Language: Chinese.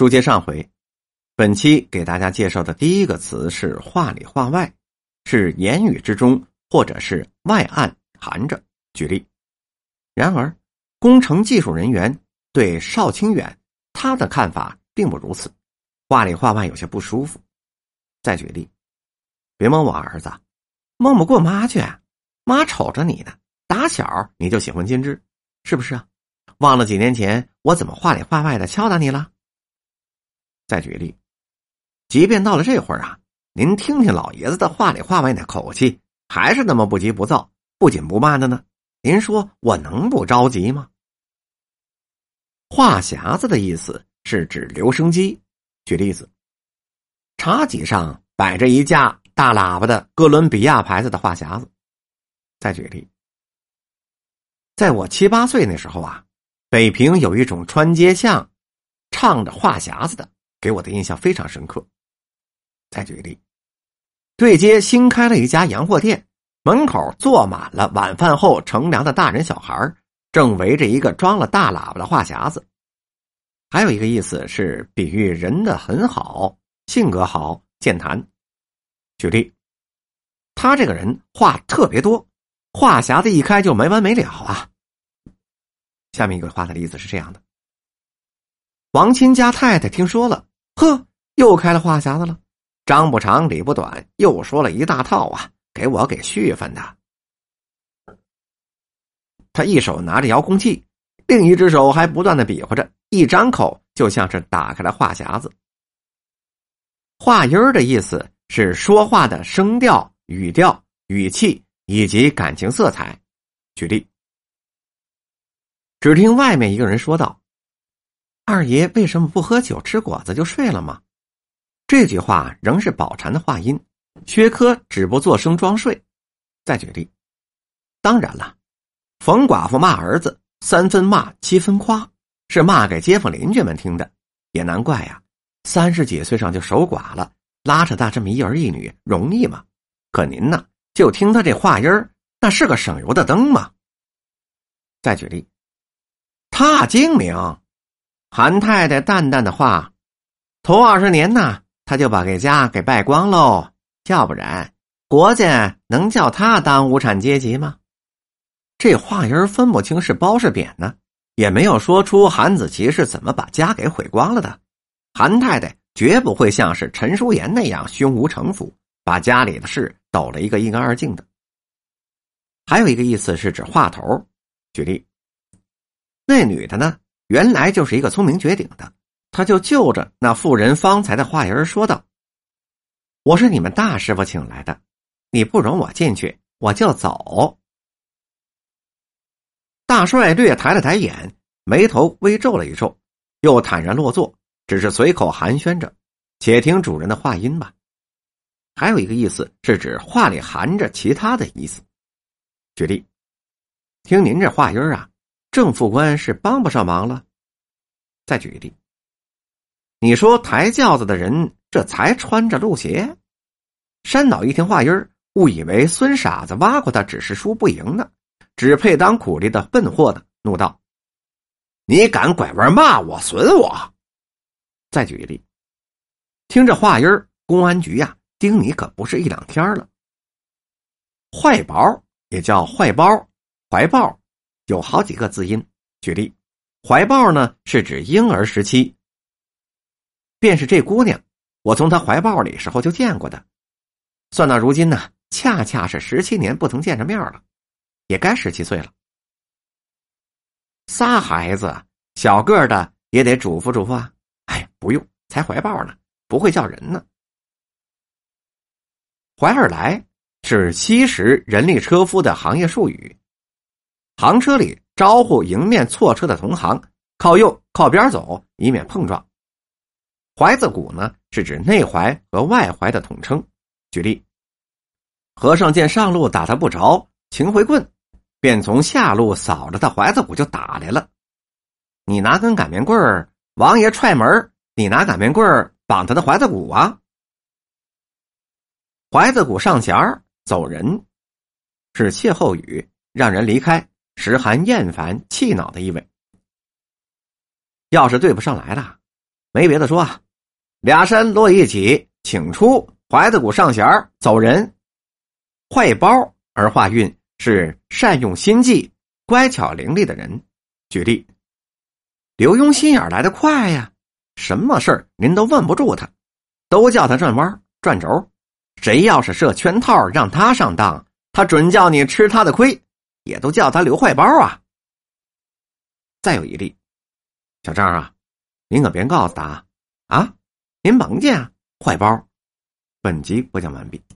书接上回，本期给大家介绍的第一个词是“话里话外”，是言语之中或者是外暗含着。举例，然而工程技术人员对邵清远他的看法并不如此，话里话外有些不舒服。再举例，别蒙我儿子，蒙不过妈去，妈瞅着你呢，打小你就喜欢金枝，是不是啊？忘了几年前我怎么话里话外的敲打你了？再举例，即便到了这会儿啊，您听听老爷子的话里话外那口气，还是那么不急不躁、不紧不慢的呢。您说我能不着急吗？话匣子的意思是指留声机。举例子，茶几上摆着一架大喇叭的哥伦比亚牌子的话匣子。再举例，在我七八岁那时候啊，北平有一种穿街巷，唱着话匣子的。给我的印象非常深刻。再举例，对街新开了一家洋货店，门口坐满了晚饭后乘凉的大人小孩，正围着一个装了大喇叭的话匣子。还有一个意思是比喻人的很好，性格好，健谈。举例，他这个人话特别多，话匣子一开就没完没了啊。下面一个话的例子是这样的：王亲家太太听说了。呵，又开了话匣子了，张不长理不短，又说了一大套啊，给我给续分的。他一手拿着遥控器，另一只手还不断的比划着，一张口就像是打开了话匣子。话音儿的意思是说话的声调、语调、语气以及感情色彩。举例，只听外面一个人说道。二爷为什么不喝酒吃果子就睡了吗？这句话仍是宝禅的话音，薛科只不作声装睡。再举例，当然了，冯寡妇骂儿子三分骂七分夸，是骂给街坊邻居们听的。也难怪呀，三十几岁上就守寡了，拉扯大这么一儿一女容易吗？可您呢，就听他这话音儿，那是个省油的灯吗？再举例，他精明。韩太太淡淡的话：“头二十年呢，他就把这家给败光喽。要不然，国家能叫他当无产阶级吗？”这话音分不清是褒是贬呢，也没有说出韩子琪是怎么把家给毁光了的。韩太太绝不会像是陈淑妍那样胸无城府，把家里的事抖了一个一干二净的。还有一个意思是指话头，举例，那女的呢？原来就是一个聪明绝顶的，他就就着那妇人方才的话音说道：“我是你们大师傅请来的，你不容我进去，我就走。”大帅略抬了抬眼，眉头微皱了一皱，又坦然落座，只是随口寒暄着：“且听主人的话音吧。”还有一个意思是指话里含着其他的意思。举例，听您这话音啊。郑副官是帮不上忙了。再举一例，你说抬轿子的人这才穿着路鞋。山岛一听话音儿，误以为孙傻子挖过他只是输不赢呢，只配当苦力的笨货的，怒道：“你敢拐弯骂我，损我！”再举一例，听这话音儿，公安局呀盯你可不是一两天了。坏包也叫坏包，怀抱。有好几个字音，举例，怀抱呢是指婴儿时期。便是这姑娘，我从她怀抱里时候就见过的，算到如今呢，恰恰是十七年不曾见着面了，也该十七岁了。仨孩子，小个的也得嘱咐嘱咐啊。哎，不用，才怀抱呢，不会叫人呢。怀二来是西时人力车夫的行业术语。行车里招呼迎面错车的同行靠右靠边走，以免碰撞。怀子鼓呢，是指内怀和外怀的统称。举例：和尚见上路打他不着，擎回棍，便从下路扫着他怀子鼓就打来了。你拿根擀面棍儿，王爷踹门你拿擀面棍儿绑他的怀子鼓啊？怀子鼓上弦儿走人，是歇后语，让人离开。时含厌烦、气恼的意味。要是对不上来了，没别的说啊，俩山摞一起，请出怀子鼓上弦走人。坏包儿化运是善用心计、乖巧伶俐的人。举例，刘墉心眼来的快呀，什么事儿您都问不住他，都叫他转弯转轴。谁要是设圈套让他上当，他准叫你吃他的亏，也都叫他刘坏包啊。再有一例，小张啊，您可别告诉他啊，您甭见坏包。本集播讲完毕。